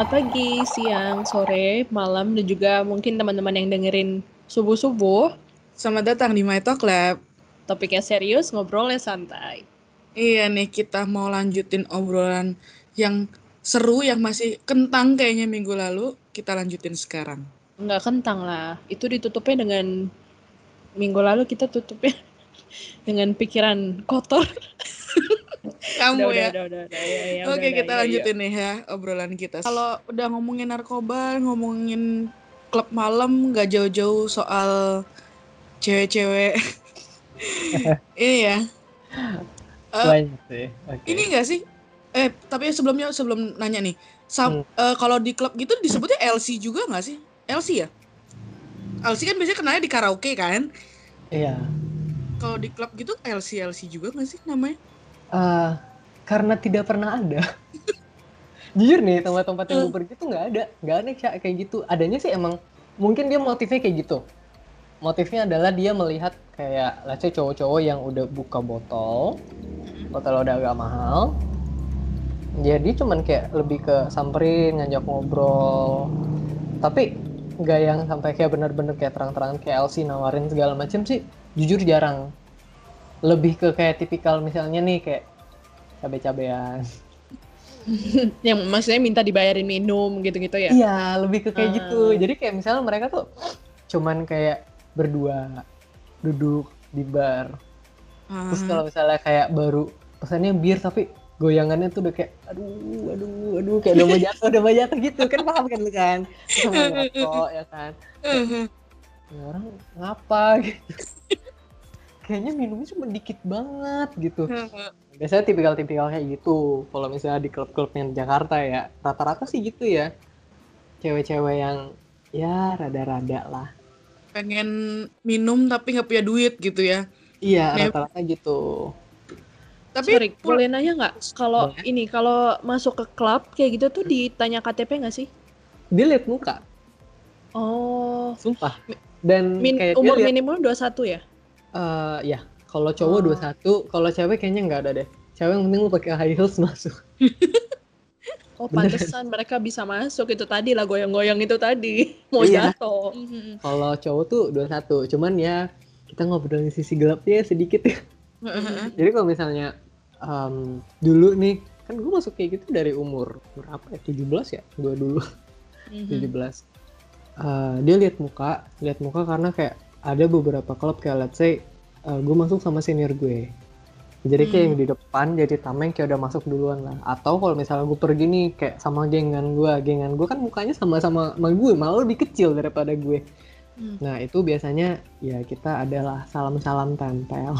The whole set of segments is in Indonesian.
Selamat pagi, siang, sore, malam, dan juga mungkin teman-teman yang dengerin subuh-subuh. Selamat datang di My Talk Lab. Topiknya serius, ngobrolnya santai. Iya nih, kita mau lanjutin obrolan yang seru, yang masih kentang kayaknya minggu lalu. Kita lanjutin sekarang. Nggak kentang lah, itu ditutupnya dengan minggu lalu kita tutupnya dengan pikiran kotor. Kamu Udah, ya. udah, udah, udah, ya, ya, Oke, udah, kita udah, ya, lanjutin nih ya obrolan kita. Kalau udah ngomongin narkoba, ngomongin klub malam, nggak jauh-jauh soal cewek-cewek. Ini ya. Sih. Oke. ini enggak sih? Eh, tapi sebelumnya sebelum nanya nih, sam- Hmm. eh, kalau di klub gitu disebutnya LC juga nggak sih? LC ya? LC kan biasanya kenalnya di karaoke kan? Iya. Kalau di klub gitu LC LC juga nggak sih namanya? Eh, karena tidak pernah ada. Jujur nih, tempat-tempat yang gue pergi tuh nggak ada. Nggak ada Cak, kayak gitu. Adanya sih emang, mungkin dia motifnya kayak gitu. Motifnya adalah dia melihat kayak, let's say cowok-cowok yang udah buka botol, botol udah agak mahal. Jadi cuman kayak lebih ke samperin, ngajak ngobrol. Tapi nggak yang sampai kayak bener-bener kayak terang-terangan kayak LC nawarin segala macam sih, jujur jarang. Lebih ke kayak tipikal misalnya nih kayak cabe-cabean. Yang maksudnya minta dibayarin minum gitu-gitu ya. Iya, lebih ke kayak Ah. gitu. Jadi kayak misalnya mereka tuh cuman kayak berdua duduk di bar. Terus Ah, kalau misalnya kayak baru pesannya bir tapi goyangannya tuh udah kayak aduh aduh aduh kayak udah mau jatuh udah mau jatuh gitu kan paham kan lu kan sama ngerokok ya kan Ini orang ngapa gitu kayaknya minumnya cuma dikit banget gitu eh, biasanya tipikal-tipikal kayak gitu kalau misalnya di klub-klubnya di Jakarta ya rata-rata sih gitu ya cewek-cewek yang ya rada-rada lah pengen minum tapi nggak punya duit gitu ya. iya Nih. rata-rata gitu Tapi Sorry, pul- boleh nanya nggak? Kalau ini, kalau masuk ke klub kayak gitu tuh ditanya KTP nggak sih? dia liat muka Oh, sumpah dan min- kayak umur dia liat, minimal 21 ya? Eh, ya kalau cowok Oh. 21 kalau cewek kayaknya nggak ada deh cewek yang penting lu pakai high heels masuk Oh, Beneran. pantesan mereka bisa masuk itu tadi lah goyang-goyang itu tadi. Mau Iya. jatuh. Kalau cowok tuh 21 cuman ya kita ngobrolin sisi gelapnya sedikit ya Jadi kalau misalnya em, dulu nih kan gue masuk kayak gitu dari umur berapa ya 17 ya gue dulu Mhm. 17 Eh, dia lihat muka lihat muka karena kayak ada beberapa klub kayak let's say gue masuk sama senior gue. Jadi kayak Hmm. yang di depan jadi tameng kayak udah masuk duluan lah. Atau kalau misalnya gue pergi nih kayak sama gengan gue gengan gue kan mukanya sama-sama sama gue malah lebih kecil daripada gue. Hmm. nah itu biasanya ya kita adalah salam-salam tempel.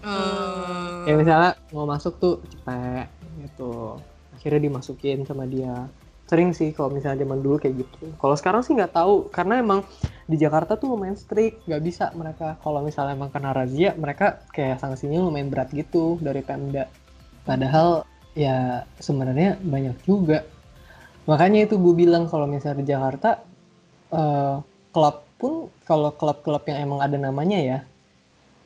Eh, kayak misalnya mau masuk tuh cepet gitu. Akhirnya dimasukin sama dia sering sih kalau misalnya zaman dulu kayak gitu. Kalau sekarang sih nggak tahu karena emang di Jakarta tuh lumayan strict nggak bisa mereka kalau misalnya emang kena razia mereka kayak sanksinya lumayan berat gitu dari Pemda. Padahal ya sebenarnya banyak juga. Makanya itu gue bilang kalau misalnya di Jakarta eh, klub pun kalau klub-klub yang emang ada namanya ya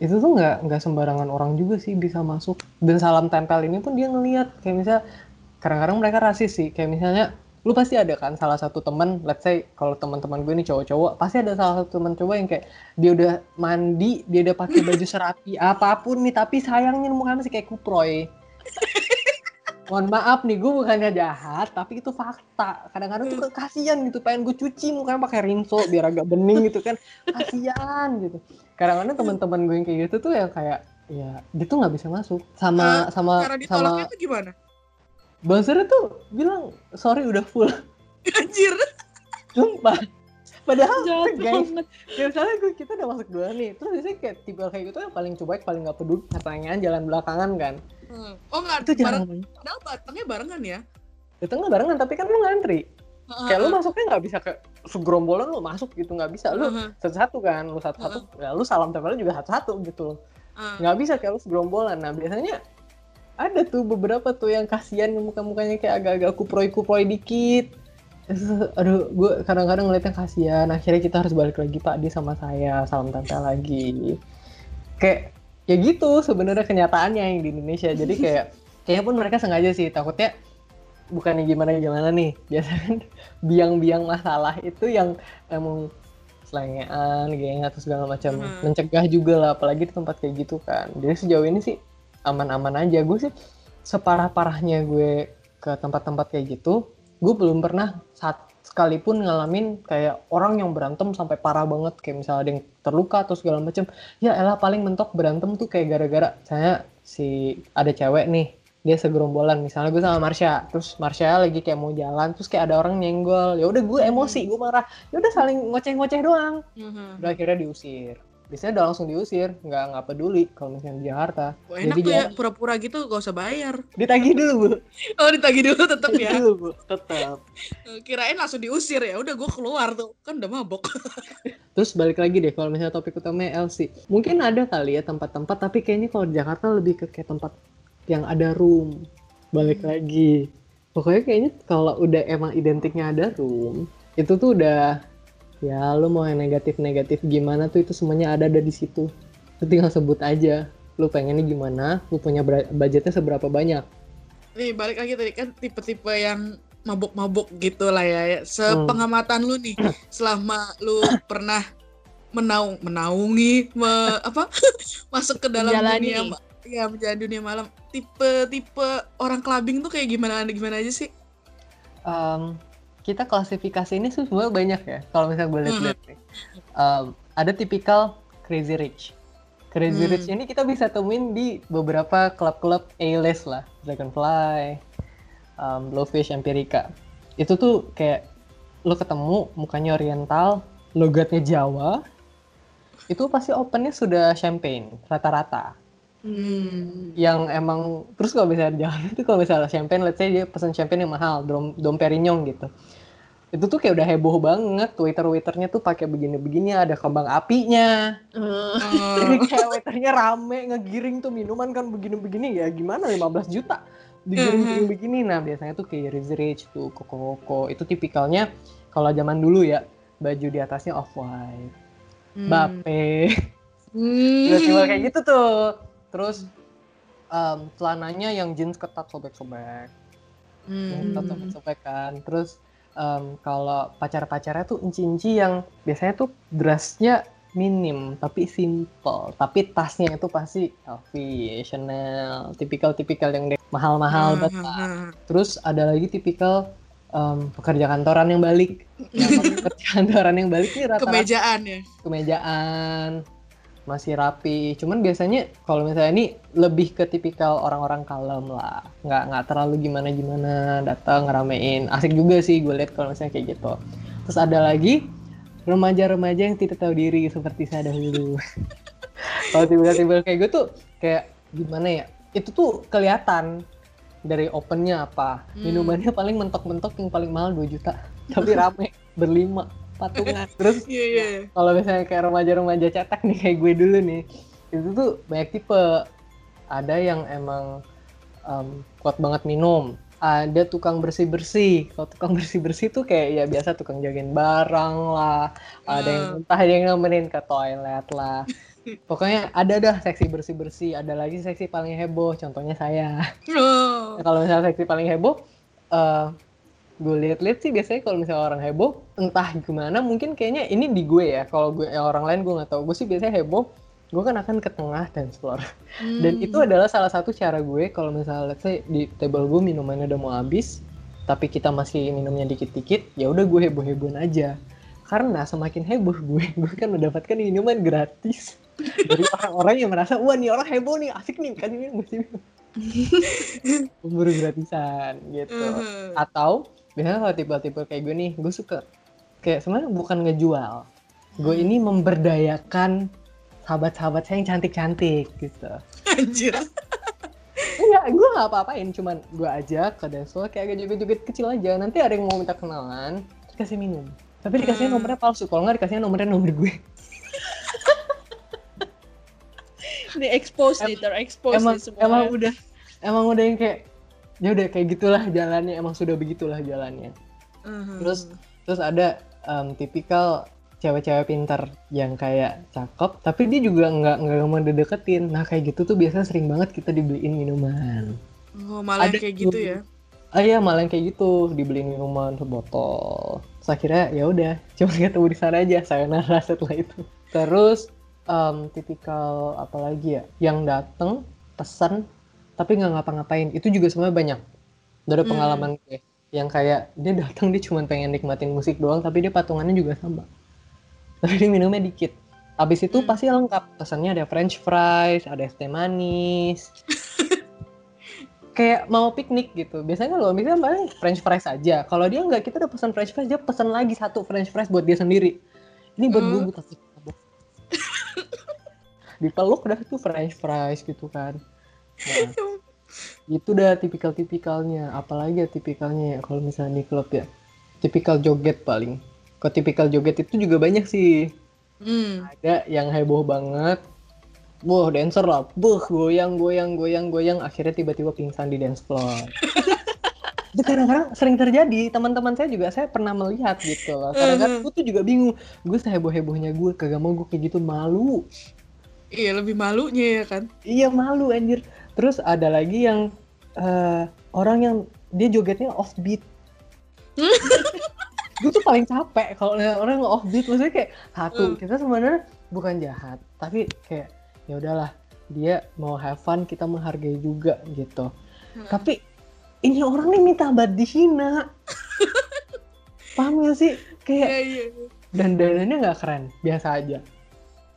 itu tuh nggak nggak sembarangan orang juga sih bisa masuk. Dan salam tempel ini pun dia ngelihat kayak misal kadang-kadang mereka rasis sih kayak misalnya lu pasti ada kan salah satu teman let's say kalau teman-teman gue ini cowok-cowok pasti ada salah satu teman cowok yang kayak dia udah mandi dia udah pakai baju serapi apa pun nih tapi sayangnya mukanya masih kayak kuproy. Mohon maaf nih gue bukannya jahat tapi itu fakta. Kadang-kadang tuh kasihan gitu pengen gue cuci mukanya pakai rinso biar agak bening gitu kan. Kasihan gitu. Kadang-kadang teman-teman gue yang kayak gitu tuh yang kayak ya dia tuh nggak bisa masuk sama sama cara sama ditolaknya tuh gimana? Buzzernya tuh bilang sorry udah full. Anjir. sumpah. Padahal Jahat guys banget. ya misalnya gue kita udah masuk dua nih. Terus biasanya kayak tipe kayak gitu yang paling cuek paling nggak peduli pertanyaan jalan belakangan kan. Hmm. Oh nggak, itu bareng, padahal batangnya barengan ya? nggak barengan tapi kan lu ngantri. Kayak lu masuknya nggak bisa ke segerombolan lu masuk gitu nggak bisa. Lu Heeh. satu-satu kan lu satu-satu ya lu salam tempelnya juga satu-satu gitu nggak bisa kayak lu segerombolan. Nah biasanya ada tuh beberapa tuh yang kasihan yang muka-mukanya kayak agak-agak kuproy-kuproy dikit. Terus, aduh gue kadang-kadang ngeliatnya kasihan. Akhirnya kita harus balik lagi pak dia sama saya salam tempel lagi. Kayak ya gitu sebenarnya kenyataannya yang di Indonesia. Jadi kayak kayaknya pun mereka sengaja sih. Takutnya bukannya gimana gimana nih? Biasanya kan biang-biang masalah itu yang emang selengean geng atau segala macam. Hmm. mencegah juga lah apalagi di tempat kayak gitu kan. Jadi sejauh ini sih aman-aman aja. Gue sih separah-parahnya gue ke tempat-tempat kayak gitu gue belum pernah saat sekalipun ngalamin kayak orang yang berantem sampai parah banget. Kayak misalnya ada yang terluka atau segala macam ya elah paling mentok berantem tuh kayak gara-gara saya si ada cewek nih dia segerombolan. Misalnya gue sama Marsha terus Marsha lagi kayak mau jalan terus kayak ada orang nyenggol. Ya udah gue emosi gue marah. Ya udah saling ngoceh-ngoceh doang. Mhm. udah akhirnya diusir biasanya udah langsung diusir nggak nggak peduli kalau misalnya di Jakarta Wah, enak Jadi tuh ya, pura-pura gitu gak usah bayar. ditagih dulu bu Oh, ditagih dulu tetep ya. dulu bu tetap Kirain langsung diusir ya. Udah gue keluar tuh. Kan udah mabok. Terus balik lagi deh kalau misalnya topik utamanya LC. Mungkin ada kali ya tempat-tempat tapi kayaknya kalau di Jakarta lebih ke kayak tempat yang ada room. Balik lagi. Pokoknya kayaknya kalau udah emang identiknya ada room, itu tuh udah ya lu mau yang negatif-negatif gimana tuh itu semuanya ada ada di situ. Lu tinggal sebut aja. Lu pengennya gimana, lu punya budgetnya seberapa banyak. Nih, balik lagi tadi kan tipe-tipe yang mabok-mabok gitu lah ya. Sepengamatan lu nih, selama lu pernah menaung menaungi me- apa masuk ke dalam Menjalani. dunia ma- ya menjalani dunia malam tipe-tipe orang clubbing tuh kayak gimana gimana aja sih Em, kita klasifikasi ini sih sebenarnya banyak ya kalau misalnya gue lihat-lihat nih. Em, ada tipikal crazy rich. Crazy Hmm. rich ini kita bisa temuin di beberapa klub-klub A-list lah, Dragonfly, um, Blowfish, Empirica. Itu tuh kayak lo ketemu mukanya oriental, logatnya Jawa, itu pasti opennya sudah champagne rata-rata hmm. yang emang terus kalau misalnya jalan itu kalau misalnya champagne let's say dia pesan champagne yang mahal dom, dom perignon gitu itu tuh kayak udah heboh banget waiter waiternya tuh pakai begini-begini ada kembang apinya Oh. jadi kayak waiternya rame ngegiring tuh minuman kan begini-begini ya gimana 15 juta digiring begini nah biasanya tuh kayak Rizzy Rich tuh koko koko itu tipikalnya kalau zaman dulu ya baju di atasnya off white Hmm. Bape Hmm. tiba-tiba kayak gitu tuh terus em, celananya yang jeans ketat sobek-sobek Hmm. ketat sobek-sobek kan terus em, kalau pacar-pacarnya tuh inci-inci yang biasanya tuh dressnya minim tapi simple tapi tasnya itu pasti LV, Chanel, tipikal-tipikal yang mahal-mahal Hmm, banget hmm, lah. hmm. Terus ada lagi tipikal em, pekerja kantoran yang balik. Nah, pekerja kantoran yang balik nih rata-rata kemejaan ya kemejaan masih rapi. Cuman biasanya kalau misalnya ini lebih ke tipikal orang-orang kalem lah. Nggak nggak terlalu gimana gimana datang ngeramein. Asik juga sih gue lihat kalau misalnya kayak gitu. Terus ada lagi remaja-remaja yang tidak tahu diri seperti saya dahulu. Kalau tiba-tiba kayak gue tuh kayak gimana ya? Itu tuh kelihatan dari opennya apa. Hmm. minumannya paling mentok-mentok yang paling mahal 2 juta. Tapi rame berlima patungan. Terus iya iya kalau misalnya kayak remaja-remaja cetak nih kayak gue dulu nih itu tuh banyak tipe. Ada yang emang em, kuat banget minum. Ada tukang bersih bersih kalau tukang bersih bersih tuh kayak ya biasa tukang jagain barang lah. Ada yang Hmm. entah ada yang nemenin ke toilet lah. Pokoknya ada dah seksi bersih bersih ada lagi seksi paling heboh contohnya saya. Oh. Nah, kalau misalnya seksi paling heboh, eh gue lihat-lihat sih biasanya kalau misalnya orang heboh, entah gimana, mungkin kayaknya ini di gue ya. Kalau gue ya orang lain gue nggak tahu. Gue sih biasanya heboh, gue kan akan ke tengah dance floor. Dan Hmm. itu adalah salah satu cara gue kalau misalnya let's say di table gue minumannya udah mau habis, tapi kita masih minumnya dikit-dikit, ya udah gue heboh-hebohan aja. Karena semakin heboh gue, gue kan mendapatkan minuman gratis dari orang-orang yang merasa wah nih orang heboh nih asik nih kan ini mesti minum pemburu gratisan gitu Mhm. atau biasanya kalau tipe-tipe kayak gue nih gue suka kayak sebenarnya bukan ngejual. Gue ini memberdayakan sahabat-sahabat saya yang cantik-cantik gitu. Anjir. Enggak gue nggak apa-apain cuman gue ajak ke dance floor kayak joget-joget kecil aja. Nanti ada yang mau minta kenalan dikasih minum. Tapi dikasihnya Hmm. nomornya palsu. Kalau nggak dikasihnya nomornya nomor gue. Di expose nih, terexpose emang nih semua. emang udah emang udah yang kayak ya udah kayak gitulah jalannya emang sudah begitulah jalannya. Mhm. Terus terus ada em, tipikal cewek-cewek pintar yang kayak cakep tapi dia juga nggak nggak mau dideketin. Nah kayak gitu tuh biasanya sering banget kita dibeliin minuman. Oh malah ada kayak gitu ya? Ah iya malah yang kayak gitu. Dibeliin minuman sebotol terus akhirnya ya udah cuma ketemu di sana aja saya nara setelah itu. Terus em, tipikal apa lagi ya? Yang dateng pesan tapi nggak ngapa-ngapain. Itu juga sebenarnya banyak. Dari Hmm. pengalaman gue yang kayak dia datang dia cuma pengen nikmatin musik doang tapi dia patungannya juga sama. Tapi dia minumnya dikit. Habis itu Hmm. pasti lengkap. Pesannya ada french fries ada es teh manis. Kayak mau piknik gitu. Biasanya kalau misalnya paling french fries aja. Kalau dia nggak kita udah pesan french fries dia pesan lagi satu french fries buat dia sendiri. Ini buat gue Hmm. gue kasih mabok. dipeluk dah tuh french fries gitu kan nah, itu udah tipikal-tipikalnya apalagi ya tipikalnya ya kalau misalnya di klub ya tipikal joget paling kalau tipikal joget itu juga banyak sih Hmm. ada yang heboh banget Wah, dancer lah. Buh, goyang, goyang, goyang, goyang. Akhirnya tiba-tiba pingsan di dance floor. itu kadang-kadang sering terjadi. Teman-teman saya juga saya pernah melihat gitu loh. Kadang-kadang gue tuh juga bingung. Gue seheboh-hebohnya gue kagak mau gue kayak gitu malu. Iya lebih malunya ya kan. Iya malu anjir. Terus ada lagi yang eh, orang yang dia jogetnya offbeat. gue tuh paling capek kalau orang yang offbeat maksudnya kayak satu Hmm. kita sebenarnya bukan jahat tapi kayak ya udahlah dia mau have fun kita menghargai juga gitu Hmm. tapi ini orang nih minta banget dihina paham gak sih kayak Iya iya. dan dananya nggak keren biasa aja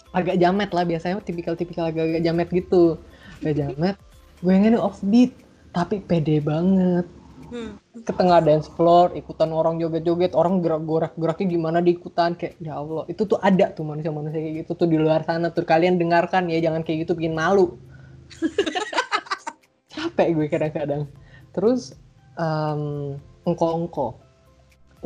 agak jamet lah biasanya tipikal-tipikal agak-agak jamet gitu agak jamet gue yang ini offbeat tapi pede banget. Hmm. ke tengah dance floor ikutan orang joget-joget orang gerak geraknya gimana diikutan kayak ya Allah. Itu tuh ada tuh manusia-manusia kayak gitu tuh di luar sana tuh. Kalian dengarkan ya jangan kayak gitu bikin malu. Capek gue kadang-kadang. Terus em, engko-engko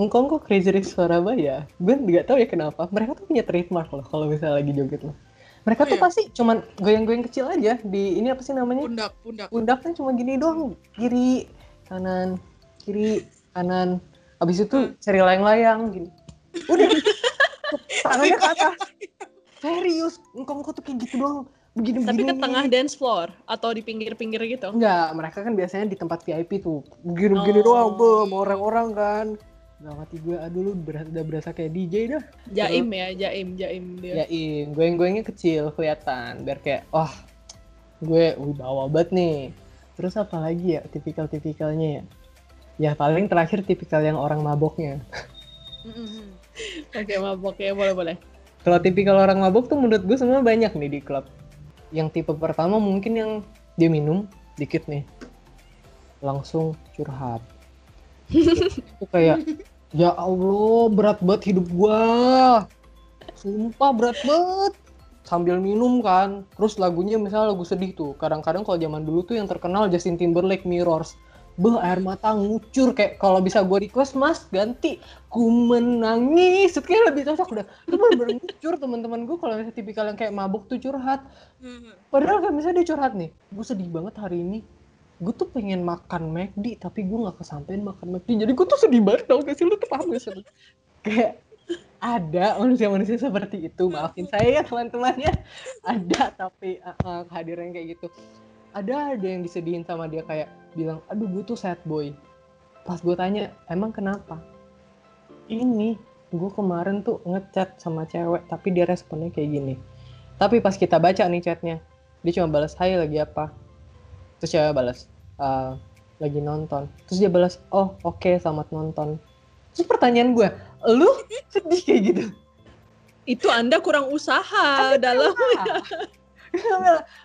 engko-engko Crazy Rich Surabaya. Gue nggak tahu ya kenapa. Mereka tuh punya trademark loh kalau misalnya lagi joget loh mereka tuh Iya. pasti cuman goyang-goyang kecil aja di ini apa sih namanya? Pundak pundak. pundaknya cuma gini doang kiri kanan kiri kanan. Habis itu cari layang-layang gini. Udah. Tangannya ke atas. Serius engkau tuh kayak gitu doang. Begini Tapi begini ke tengah dance floor atau di pinggir-pinggir gitu. enggak mereka kan biasanya di tempat VIP tuh. Begini begini Oh. doang sama orang-orang kan Gak mati gue, aduh lu berasa, udah berasa kayak DJ dah Jaim ya, jaim, jaim dia. Yain, goyang-goyangnya kecil kelihatan biar kayak wah gue wibawa banget nih. Terus apa lagi ya tipikal-tipikalnya ya? Ya paling terakhir tipikal yang orang maboknya. Oke, mabok ya, boleh boleh. Kalau tipikal orang mabok tuh menurut gue semua banyak nih di klub. Yang tipe pertama mungkin yang dia minum dikit nih. Langsung curhat. itu kayak ya Allah berat banget hidup gua. Sumpah berat banget. Sambil minum kan. Terus lagunya misalnya lagu sedih tuh. Kadang-kadang kalau zaman dulu tuh yang terkenal Justin Timberlake Mirrors. Beh air mata ngucur kayak kalau bisa gue request mas ganti ku menangis itu kayak lebih cocok udah itu bener-bener ngucur teman-teman gue kalau misalnya tipikal yang kayak mabuk tuh curhat Hmm. Padahal kan misalnya dia curhat nih, gue sedih banget hari ini. Gue tuh pengen makan McD, tapi gue gak kesampean makan McD. Jadi gue tuh sedih banget tau gak sih? Lu tuh paham gak sih? Kayak ada manusia-manusia seperti itu. Maafin saya ya teman-temannya. Ada, tapi uh, kehadiran kayak gitu. Ada ada yang disedihin sama dia kayak bilang, aduh gue tuh sad boy. Pas gue tanya, emang kenapa? Ini, gue kemarin tuh ngechat sama cewek, tapi dia responnya kayak gini. Tapi pas kita baca nih chatnya, dia cuma balas hai lagi apa. Terus cewek balas "Eh, lagi nonton. Terus dia balas oh oke selamat nonton. Terus pertanyaan gue, lu sedih kayak gitu? Itu Anda kurang usaha dalam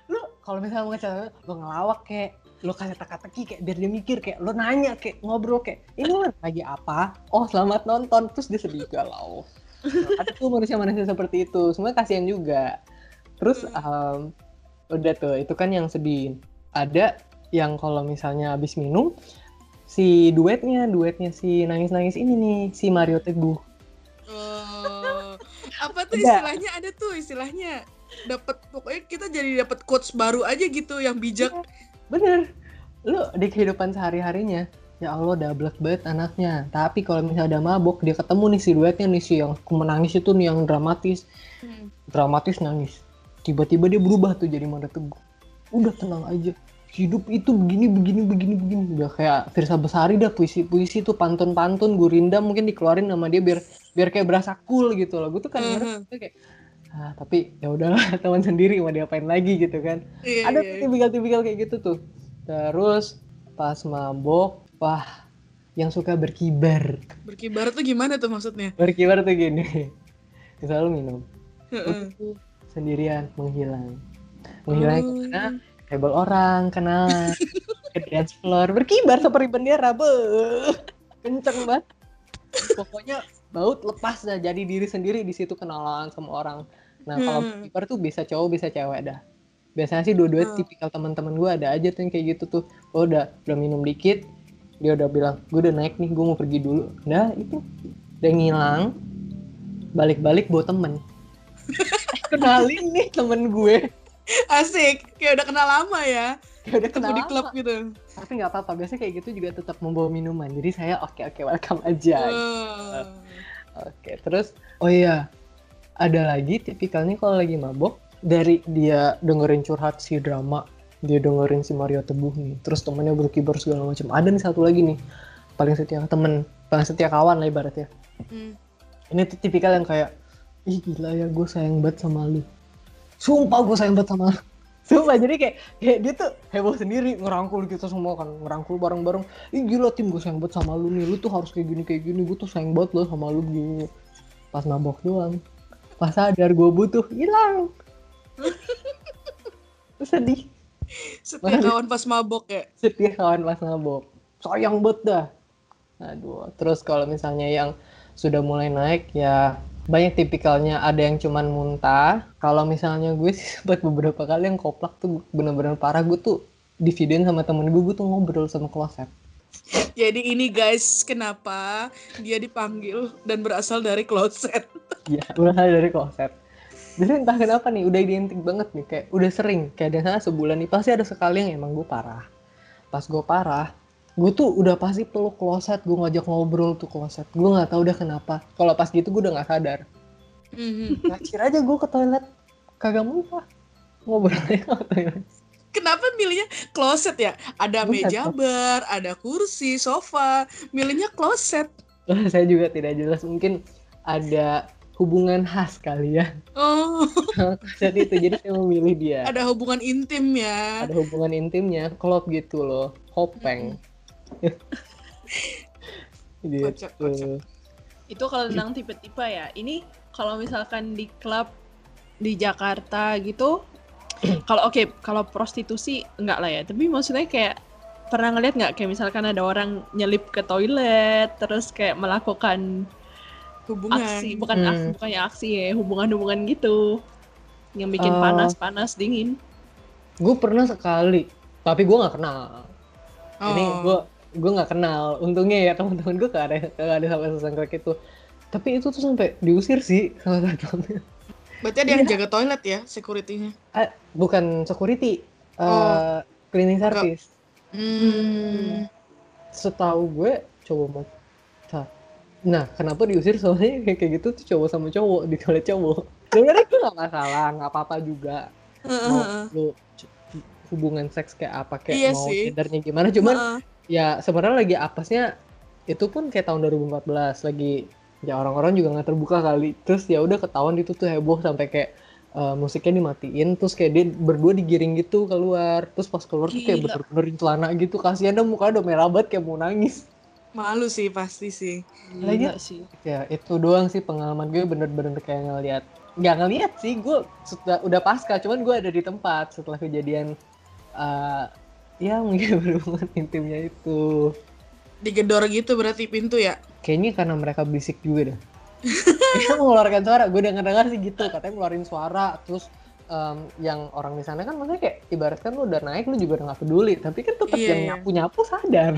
lu kalau misalnya mau ngechat lu ngelawak kayak lu kasih teka-teki kayak biar dia mikir kayak lu nanya kayak ngobrol kayak ini lu lagi apa? Oh selamat nonton. Terus dia sedih galau. Ada tuh manusia-manusia seperti itu semua kasihan juga. Terus em, udah tuh itu kan yang sedih ada yang kalau misalnya habis minum si duetnya duetnya si nangis-nangis ini nih si Mario Teguh. Oh, apa tuh Ada. istilahnya? Ada tuh istilahnya. Dapat pokoknya kita jadi dapat quotes baru aja gitu yang bijak. bener. Lu di kehidupan sehari harinya ya Allah udah black banget anaknya. Tapi kalau misalnya udah mabok dia ketemu nih si duetnya nih si yang menangis itu nih yang dramatis. Hmm. dramatis nangis. Tiba-tiba dia berubah tuh jadi Mario Teguh. Udah tenang aja hidup itu begini begini begini begini udah kayak Firsa Besari dah puisi puisi tuh pantun pantun Gurinda mungkin dikeluarin sama dia biar biar kayak berasa cool gitu loh gue tuh kan Mhm. kayak ah tapi ya udahlah teman sendiri mau diapain lagi gitu kan Iya, ada iya. tuh tipikal-tipikal kayak gitu tuh terus pas mabok wah yang suka berkibar Berkibar tuh gimana tuh maksudnya? berkibar tuh gini misal lu minum sendirian menghilang menghilang Oh. ke mana table orang kenalan ke dance floor. Berkibar seperti bendera be kenceng banget. Pokoknya baut lepas dah jadi diri sendiri di situ kenalan sama orang. Nah kalau Hmm. berkibar tuh bisa cowok bisa cewek dah. Biasanya sih dua-dua Hmm. tipikal teman-teman gue ada aja tuh yang kayak gitu tuh. Oh udah udah minum dikit. Dia udah bilang gue udah naik nih gue mau pergi dulu. Nah itu. Udah ngilang. Balik-balik bawa temen. Kenalin nih temen gue Asik, kayak udah kenal lama ya. ya udah Ketemu kenal di klub gitu. tapi nggak apa-apa. Biasanya kayak gitu juga tetap membawa minuman. Jadi saya oke oke welcome aja. Wah. oke terus oh iya. Ada lagi tipikalnya kalau lagi mabok dari dia dengerin curhat si drama dia dengerin si Mario Teguh nih terus temennya berkibar segala macam. Ada nih satu lagi nih paling setia temen paling setia kawan lah ibaratnya. Hmm. ini tuh tipikal yang kayak ih gila ya gue sayang banget sama lu sumpah gue sayang banget sama sumpah jadi kayak, kayak dia tuh heboh sendiri ngerangkul kita semua kan ngerangkul bareng-bareng. Ih gila tim gue sayang banget sama lu nih. Lu tuh harus kayak gini kayak gini. Gue tuh sayang banget lo sama lu gini pas mabok doang. Pas sadar gue butuh hilang. Sedih. Setia kawan pas mabok ya. sedih kawan pas mabok. Sayang banget dah. Aduh terus kalau misalnya yang sudah mulai naik ya banyak tipikalnya ada yang cuman muntah kalau misalnya gue sih sempat beberapa kali yang koplak tuh bener-bener parah gue tuh di videoin sama temen gue gue tuh ngobrol sama kloset Jadi ini guys, kenapa dia dipanggil dan berasal dari kloset. Iya, berasal dari kloset. Jadi entah kenapa nih, udah identik banget nih, kayak udah sering, kayak ada sebulan nih, pasti ada sekali yang emang gue parah. Pas gue parah, gue tuh udah pasti peluk kloset, gue ngajak ngobrol tuh kloset. Gue nggak tahu udah kenapa. Kalau pas gitu gue udah nggak sadar. Mhm. Ngacir aja gue ke toilet, kagak muntah. Ngobrol aja ke toilet. Kenapa milihnya kloset ya? Ada Bukan, meja bar, ada kursi, sofa. Milihnya kloset. Saya juga tidak jelas, mungkin ada hubungan khas kali ya Oh, kloset itu. Jadi saya memilih dia. ada hubungan intim ya. ada hubungan intimnya klop gitu loh hopeng gitu Kocak, kocak. Itu kalau tentang tipe-tipe ya. Ini kalau misalkan di klub di Jakarta gitu, kalau oke kalau prostitusi enggak lah ya. Tapi maksudnya kayak pernah ngeliat nggak kayak misalkan ada orang nyelip ke toilet terus kayak melakukan Hubungan. aksi bukan Hmm. aksi bukannya aksi ya hubungan-hubungan gitu yang bikin Eh. panas-panas dingin gue pernah sekali tapi gue nggak kenal Oh. ini gue gue nggak kenal untungnya ya teman-teman gue gak ada gak ada sampai sesangkrek itu tapi itu tuh sampai diusir sih salah satu Berarti ada yang jaga toilet ya, security-nya. Ah, bukan security eh Oh. cleaning service Hmm. setahu gue cowok mau nah kenapa diusir soalnya kayak kayak gitu tuh cowok sama cowok di toilet cowok sebenarnya itu nggak masalah nggak apa-apa juga mau lu hubungan seks kayak apa kayak Iya mau sih. gendernya gimana cuman Heeh. Ya sebenarnya lagi apesnya itu pun kayak tahun 2014 lagi ya orang-orang juga nggak terbuka kali. Terus ya udah ketahuan itu tuh heboh sampai kayak eh, musiknya dimatiin terus kayak dia berdua digiring gitu keluar. Terus pas keluar tuh kayak Gila. bener-benerin celana gitu kasihan dah mukanya udah merah banget kayak mau nangis. Malu sih pasti sih. Lagi- Gila sih. ya itu doang sih pengalaman gue bener-bener kayak ngeliat. Nggak ngeliat sih gue sudah udah pasca cuman gue ada di tempat setelah kejadian eh ya mungkin berhubungan intimnya itu Digedor gitu berarti pintu ya. kayaknya karena mereka berisik juga dah Mereka mengeluarkan suara gue dengar dengar sih gitu katanya ngeluarin suara terus em, yang orang di sana kan maksudnya kayak ibaratkan lu udah naik lu juga udah nggak peduli tapi kan tetap Iya, yang iya. nyapu nyapu sadar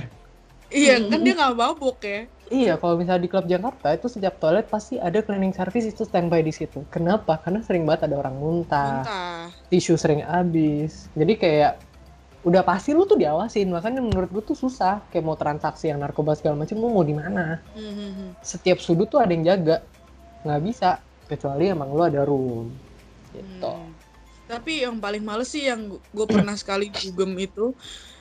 Iya, Hmm. kan dia nggak mabuk ya. Iya, kalau misalnya di klub Jakarta itu setiap toilet pasti ada cleaning service itu standby di situ. Kenapa? Karena sering banget ada orang muntah, Muntah. tisu sering habis. Jadi kayak udah pasti lu tuh diawasin. Makanya menurut gue tuh susah kayak mau transaksi yang narkoba segala macam lu mau di mana. Hmm. Setiap sudut tuh ada yang jaga. Nggak bisa kecuali emang lu ada room. Gitu. Hmm. Tapi yang paling males sih yang gue pernah sekali dugem itu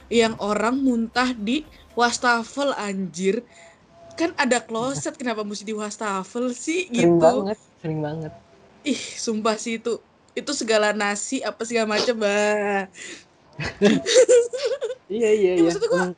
yang orang muntah di wastafel anjir. Kan ada kloset kenapa mesti di wastafel sih sering gitu. banget sering banget Ih, sumpah sih itu itu segala nasi apa segala macam bah. Iya iya Ya, iya maksud gua- Emang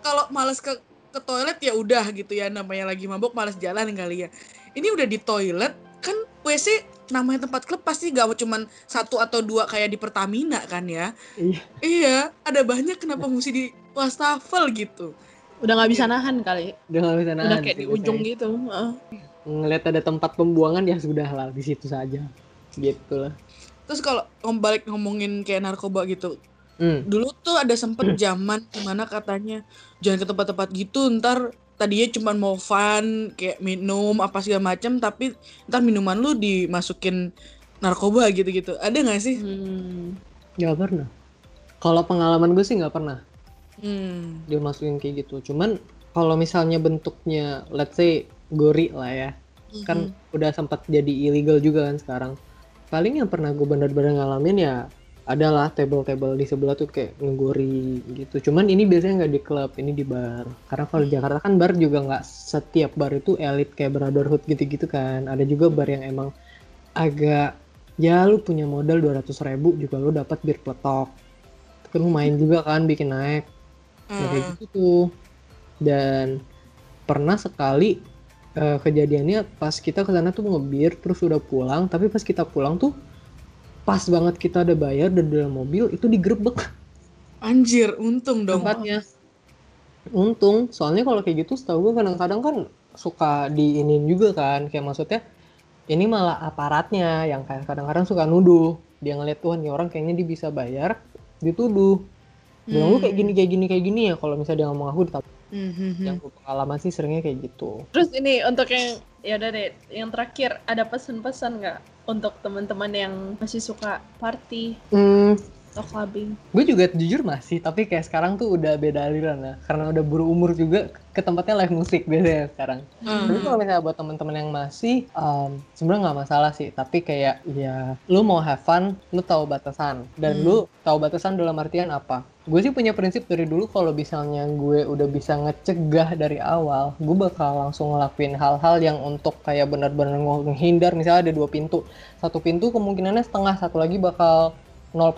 Kalau males ke ke toilet ya udah gitu ya namanya lagi mabok males jalan kali ya. Ini udah di toilet kan WC namanya tempat klub pasti gak cuman satu atau dua kayak di Pertamina kan ya. iya Iya, ada banyak kenapa mesti di wastafel gitu. Udah nggak bisa nahan kali. udah nggak bisa Udah nahan kayak sih di ujung biasanya. gitu. Heeh. ngelihat ada tempat pembuangan ya sudah lah di situ saja gitu lah Terus kalau balik ngomongin kayak narkoba gitu, hmm. dulu tuh ada sempet zaman di mana katanya jangan ke tempat-tempat gitu, ntar tadinya cuma mau fun kayak minum apa segala macam, tapi ntar minuman lu dimasukin narkoba gitu-gitu. Ada nggak sih? Hmm. nggak pernah kalau pengalaman gue sih nggak pernah Hmm. dia masukin kayak gitu cuman kalau misalnya bentuknya let's say gori lah ya kan udah sempat jadi illegal juga kan sekarang paling yang pernah gue bener-bener ngalamin ya adalah table-table di sebelah tuh kayak ngegori gitu. Cuman ini biasanya nggak di klub ini di bar. Karena kalau di Jakarta kan bar juga nggak setiap bar itu elit kayak brotherhood gitu-gitu kan. Ada juga bar yang emang agak ya lu punya modal 200 ribu juga lu dapat bir peletok kan lumayan juga kan bikin naik. Ya, kayak Ah. gitu tuh. Dan pernah sekali eh, kejadiannya pas kita ke sana tuh ngebir terus udah pulang tapi pas kita pulang tuh pas banget kita ada bayar dan dalam mobil itu digerebek Anjir, untung dong. tempatnya. Untung. Soalnya kalau kayak gitu setahu gue kadang-kadang kan suka diinin juga kan. Kayak maksudnya ini malah aparatnya yang kayak kadang-kadang suka nuduh. Dia ngeliat tuhan nih orang kayaknya dia bisa bayar dituduh. Bilang lu kayak gini kayak gini kayak gini ya kalau misalnya dia ngomong aku ditap Hmm, hmm, hmm. yang gue pengalaman sih seringnya kayak gitu. Terus ini untuk yang ya udah deh, yang terakhir ada pesan-pesan nggak untuk teman-teman yang masih suka party. Hmm, atau clubbing? gue juga jujur masih tapi kayak sekarang tuh udah beda aliran lah. Karena udah berumur juga ke tempatnya live musik biasanya sekarang. Hmm. tapi kalau misalnya buat teman-teman yang masih um, sebenarnya nggak masalah sih. Tapi kayak ya lu mau have fun lu tahu batasan. Dan Hmm. lu tahu batasan dalam artian apa. Gue sih punya prinsip dari dulu kalau misalnya gue udah bisa ngecegah dari awal gue bakal langsung ngelakuin hal-hal yang untuk kayak benar-benar menghindar. Misalnya ada dua pintu. Satu pintu kemungkinannya setengah satu lagi bakal 0%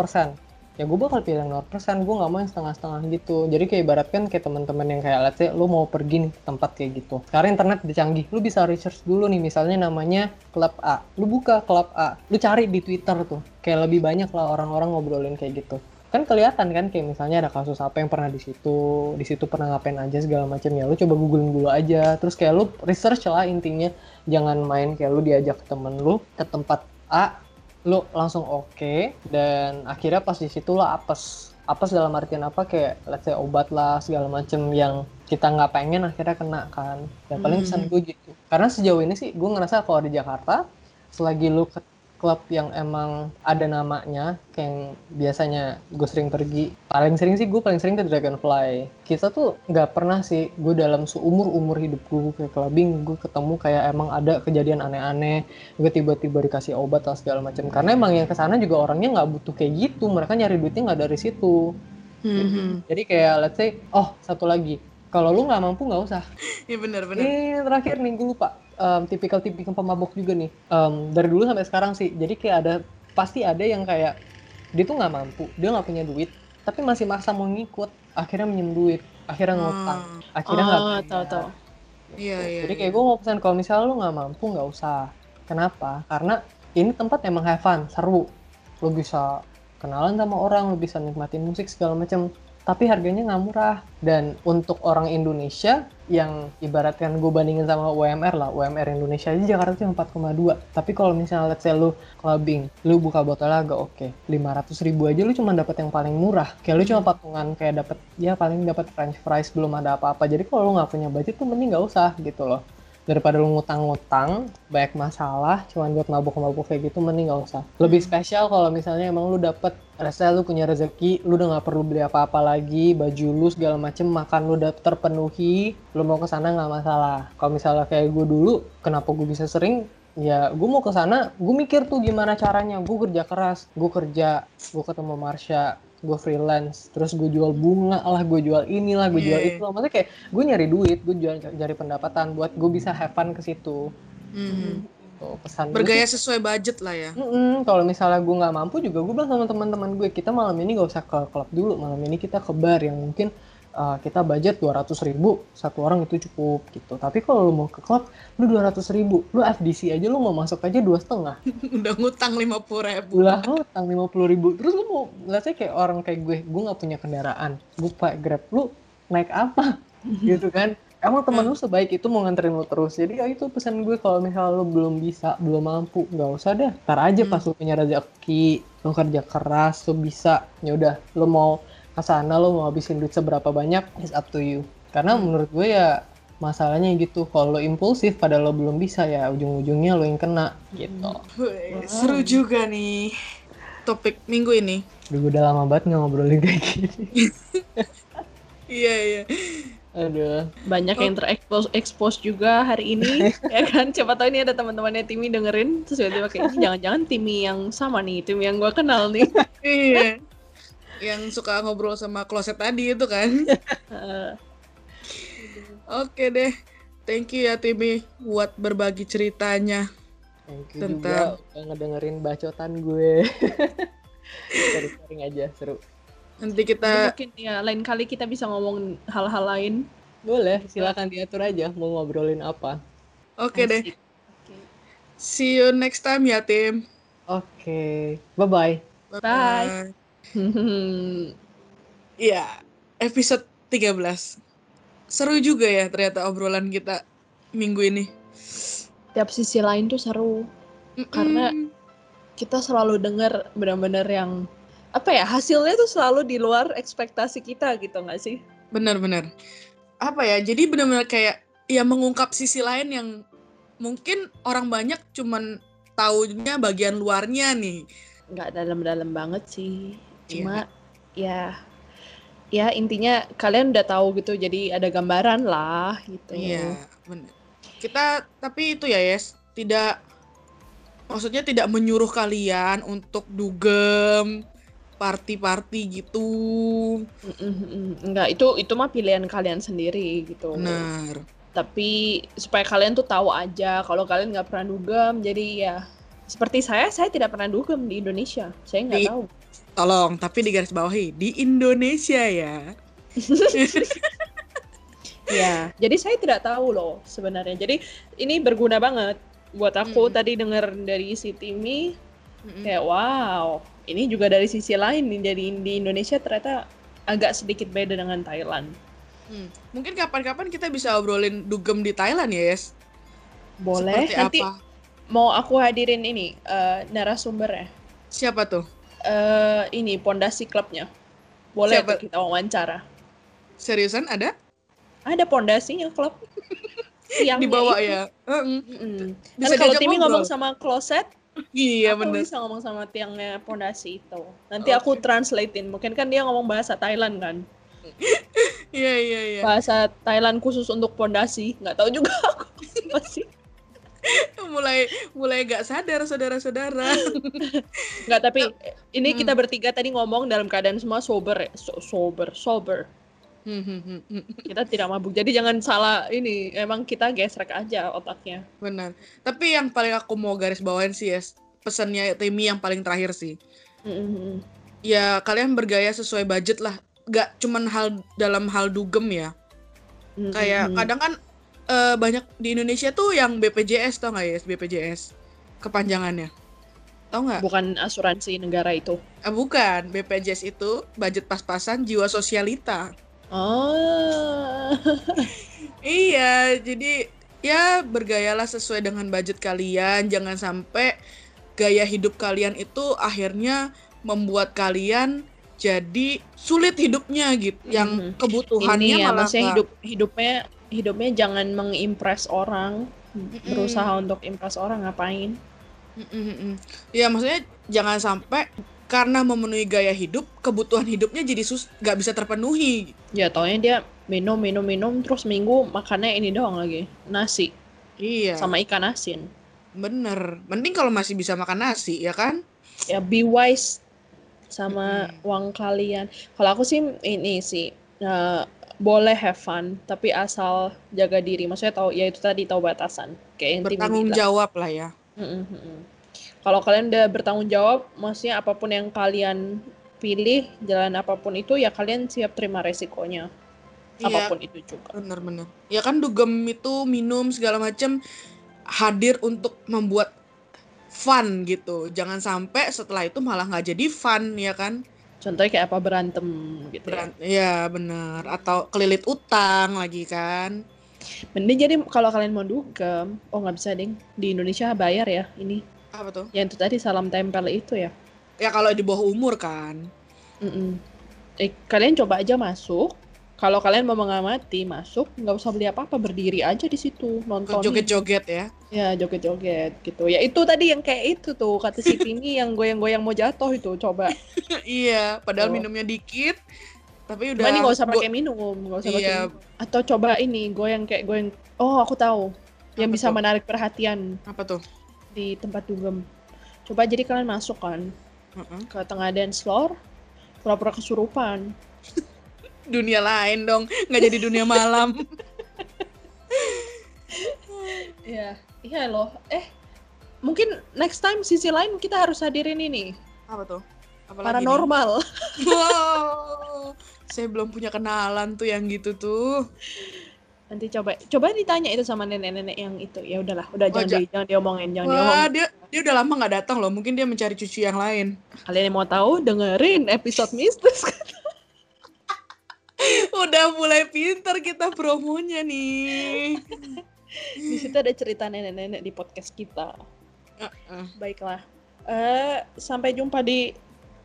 ya gue bakal pilih yang 0% gue nggak mau yang setengah-setengah gitu. Jadi kayak ibaratkan kayak teman-teman yang kayak let's say lu mau pergi nih ke tempat kayak gitu. Sekarang internet udah canggih lu bisa research dulu nih misalnya namanya klub A. Lu buka klub A lu cari di Twitter tuh. Kayak lebih banyak lah orang-orang ngobrolin kayak gitu. Kan kelihatan kan kayak misalnya ada kasus apa yang pernah di situ di situ pernah ngapain aja segala macam. Ya lu coba googling dulu aja. Terus kayak lu research lah intinya. Jangan main kayak lu diajak temen lu ke tempat A lu langsung oke dan akhirnya pas di situ lo apes. Apes dalam artian apa? Kayak let's say obat lah segala macem yang kita nggak pengen akhirnya kena kan. Dan paling Hmm. pesan gue gitu. Karena sejauh ini sih gue ngerasa kalau di Jakarta selagi lu ke klub yang emang ada namanya kayak yang biasanya gue sering pergi. Paling sering sih gue paling sering ke Dragonfly. Kita tuh nggak pernah sih gue dalam seumur umur hidup gue kayak clubbing gue ketemu kayak emang ada kejadian aneh-aneh gue tiba-tiba dikasih obat atau segala macam. Karena emang yang ke sana juga orangnya nggak butuh kayak gitu mereka nyari duitnya nggak dari situ. Hmm, hmm. jadi kayak let's say oh satu lagi. Kalau lu nggak mampu nggak usah. Iya benar-benar. ini terakhir nih gue lupa Em, tipikal-tipikal pemabok juga nih Em, dari dulu sampai sekarang sih jadi kayak ada pasti ada yang kayak dia tuh nggak mampu dia nggak punya duit tapi masih maksa mau ngikut akhirnya minjem duit akhirnya ngutang Ah, akhirnya nggak Oh, tahu tahu. Iya, iya. Jadi iya. kayak gue mau pesan kalau misalnya lu nggak mampu nggak usah. Kenapa? Karena ini tempat emang have fun, seru. Lu bisa kenalan sama orang, lu bisa nikmatin musik segala macam. Tapi harganya nggak murah. Dan untuk orang Indonesia yang ibaratkan gue bandingin sama UMR lah, UMR Indonesia aja Jakarta tuh 4,2. Tapi kalau misalnya let's say lu clubbing, lu buka botolnya agak oke, 500 ribu aja lu cuma dapat yang paling murah. Kayak lu cuma patungan kayak dapat ya paling dapat french fries belum ada apa-apa. Jadi kalau lu nggak punya budget tuh mending nggak usah gitu loh. Daripada lu ngutang-ngutang, banyak masalah, cuman buat mabuk-mabuk kayak gitu, mending nggak usah. Lebih spesial kalau misalnya emang lu dapet, rasa lu punya rezeki, lu udah nggak perlu beli apa-apa lagi, baju lu segala macem, makan lu udah terpenuhi, lu mau ke sana nggak masalah. Kalau misalnya kayak gue dulu, kenapa gue bisa sering? ya gue mau ke sana gue mikir tuh gimana caranya gue kerja keras gue kerja gue ketemu Marsha gue freelance terus gue jual bunga lah gue jual inilah gue jual Iya. itu maksudnya kayak gue nyari duit gue jual cari pendapatan buat gue bisa have fun ke situ Mhm. tuh pesan gue Bergaya sesuai budget lah ya. Mm-mm, kalau misalnya gue nggak mampu juga gue bilang sama teman-teman gue kita malam ini gak usah ke klub dulu malam ini kita ke bar yang mungkin uh, kita budget 200 ribu satu orang itu cukup gitu. Tapi kalau lu mau ke klub lu 200 ribu. Lu FDC aja lu mau masuk aja dua setengah. Udah ngutang lima puluh ribu. lah lu utang 50 ribu. Terus lu mau lihatnya kayak orang kayak gue gue nggak punya kendaraan gue pakai grab lu naik apa? Gitu kan? Emang temen lu sebaik itu mau nganterin lu terus. Jadi ya itu pesan gue kalau misalnya lu belum bisa belum mampu nggak usah deh. Tar aja pas lu punya rezeki lu kerja keras lu bisa ya udah lu mau ke sana lu mau habisin duit seberapa banyak is up to you. Karena menurut gue ya masalahnya gitu kalau lo impulsif pada lo belum bisa ya ujung-ujungnya lo yang kena. Gitu. Wih, seru juga nih topik minggu ini. Duh, udah lama banget nggak ngobrolin kayak gini. Iya iya. aduh. Banyak yang terekspos expose juga hari ini ya kan? Siapa tahu ini ada teman-temannya Timi dengerin terus tiba-tiba kayak "Ini jangan-jangan Timi yang sama nih Timi yang gue kenal nih. Iya. Yang suka ngobrol sama kloset tadi itu kan. Oke deh. Thank you ya Timi buat berbagi ceritanya. Thank you Tentang- juga udah ngedengerin bacotan gue. Sharing-sharing aja, seru. Nanti kita mungkin ya lain kali kita bisa ngomong hal-hal lain Boleh, silakan diatur aja mau ngobrolin apa. Oke deh. Asik. Oke. See you next time ya Tim. Oke, bye-bye. Bye. Iya, episode 13. Seru juga ya ternyata obrolan kita minggu ini. tiap sisi lain tuh seru Karena- Mm-mm. kita selalu dengar benar-benar yang apa ya hasilnya tuh selalu di luar ekspektasi kita gitu nggak sih benar-benar apa ya jadi benar-benar kayak ya mengungkap sisi lain yang mungkin orang banyak cuman taunya bagian luarnya nih nggak dalam-dalam banget sih Iya. cuma ya ya intinya kalian udah tahu gitu jadi ada gambaran lah gitu. Iya benar kita tapi itu ya yes tidak maksudnya tidak menyuruh kalian untuk dugem party-party gitu. Mm, mm, mm. nggak itu itu mah pilihan kalian sendiri gitu. Benar tapi supaya kalian tuh tahu aja kalau kalian nggak pernah dugem jadi ya seperti saya saya tidak pernah dugem di Indonesia. Saya nggak tahu tolong tapi di garis bawahi di Indonesia ya Ya, jadi saya tidak tahu loh sebenarnya. Jadi ini berguna banget buat aku Mm. tadi dengar dari si Timi Mm-mm. kayak wow, ini juga dari sisi lain nih. Jadi di Indonesia ternyata agak sedikit beda dengan Thailand. Hmm. Mungkin kapan-kapan kita bisa obrolin dugem di Thailand ya, Yes? Boleh Seperti nanti apa? mau aku hadirin ini eh, narasumber ya. Siapa tuh? Eh, ini pondasi klubnya. Boleh Siapa? kita wawancara. Seriusan ada? Ada pondasinya klub. Yang Dibawa ya? Bisa Kan kalau ngobrol. ngomong sama kloset, Iya aku bener. bisa ngomong sama tiangnya pondasi itu. Nanti aku translatein. Mungkin kan dia ngomong bahasa Thailand kan. Iya iya iya. Bahasa Thailand khusus untuk pondasi. Nggak tahu juga aku masih. mulai mulai gak sadar saudara-saudara. Nggak tapi ini Hmm. kita bertiga tadi ngomong dalam keadaan semua sober ya. So- sober, sober. Hmm, hmm, hmm. Kita tidak mabuk. Jadi jangan salah ini. Emang kita gesrek aja otaknya. Benar. Tapi yang paling aku mau garis bawain sih, Yes, pesannya Temi yang paling terakhir sih. Ya kalian bergaya sesuai budget lah. Gak cuman hal dalam hal dugem ya. Kayak kadang kan eh, banyak di Indonesia tuh yang BPJS tau nggak Yes? BPJS kepanjangannya. Tahu nggak? bukan asuransi negara itu. Ah, bukan, BPJS itu budget pas-pasan jiwa sosialita. Oh. Iya, jadi ya bergayalah sesuai dengan budget kalian, jangan sampai gaya hidup kalian itu akhirnya membuat kalian jadi sulit hidupnya gitu. Yang Mhm. kebutuhannya ini ya malah hidup hidupnya hidupnya jangan mengimpress orang berusaha untuk impress orang ngapain Mm, mm, mm. Ya maksudnya jangan sampai karena memenuhi gaya hidup, kebutuhan hidupnya jadi sus nggak bisa terpenuhi. ya taunya dia minum minum minum terus minggu makannya ini doang lagi nasi Iya. sama ikan asin Bener. Mending kalau masih bisa makan nasi, ya kan? Ya be wise sama Mm-mm. uang kalian. Kalau aku sih ini sih eh, boleh have fun, tapi asal jaga diri. Maksudnya tahu ya itu tadi tahu batasan. Kayak yang Bertanggung jawab lah ya. Mm-mm, mm-mm. Kalau kalian udah bertanggung jawab, maksudnya apa pun yang kalian pilih, jalan apa pun itu ya kalian siap terima resikonya. Iya, Apa pun itu juga. bener-bener. Ya kan dugem itu minum segala macam hadir untuk membuat fun gitu. Jangan sampai setelah itu malah nggak jadi fun, ya kan? Contohnya kayak apa berantem gitu ya. Beran- ya bener. Atau kelilit utang lagi kan? Mending jadi kalau kalian mau dugem, oh nggak bisa ding. Di Indonesia bayar ya ini. Apa tuh? Yang itu tadi salam tempel itu ya. Ya kalau di bawah umur kan. Mm-mm. Eh, kalian coba aja masuk. Kalau kalian mau mengamati, masuk, nggak usah beli apa-apa, berdiri aja di situ, nonton. Joget-joget ya. Ya, joget-joget gitu. Ya itu tadi yang kayak itu tuh, kata si Timi yang goyang-goyang mau jatuh itu, coba. iya, padahal Oh. minumnya dikit. Tapi udah Cuma ini nggak usah pakai minum, nggak usah pakai Iya. minum. Atau coba ini, goyang kayak goyang. Oh, aku tahu. Yang Apa bisa tuh? menarik perhatian apa tuh? di tempat dugem. Coba jadi kalian masuk kan Heeh. ke tengah dance floor, pura-pura kesurupan. Dunia lain dong, nggak jadi dunia malam. Iya, iya loh. Eh, mungkin next time sisi lain kita harus hadirin ini apa tuh? Apa lagi nih? paranormal. Wow, saya belum punya kenalan tuh yang gitu tuh. Nanti coba coba ditanya itu sama nenek-nenek yang itu. Ya udahlah, udah jangan ja- di, jangan diomongin, jangan Wah, diomongin. dia dia udah lama nggak datang loh. Mungkin dia mencari cucu yang lain. Kalian yang mau tahu dengerin episode mistis. Udah mulai pinter kita promonya nih. di situ ada cerita nenek-nenek di podcast kita. Heeh. Baiklah. Eh sampai jumpa di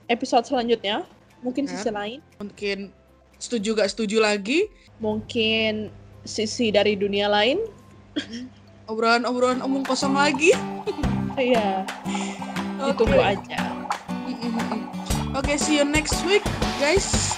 episode selanjutnya. Mungkin Ya. sisi lain, Mungkin setuju gak setuju lagi. mungkin sisi dari dunia lain. Obrolan-obrolan omong kosong lagi. Iya, Oke. ditunggu aja. Oke, see you next week, guys.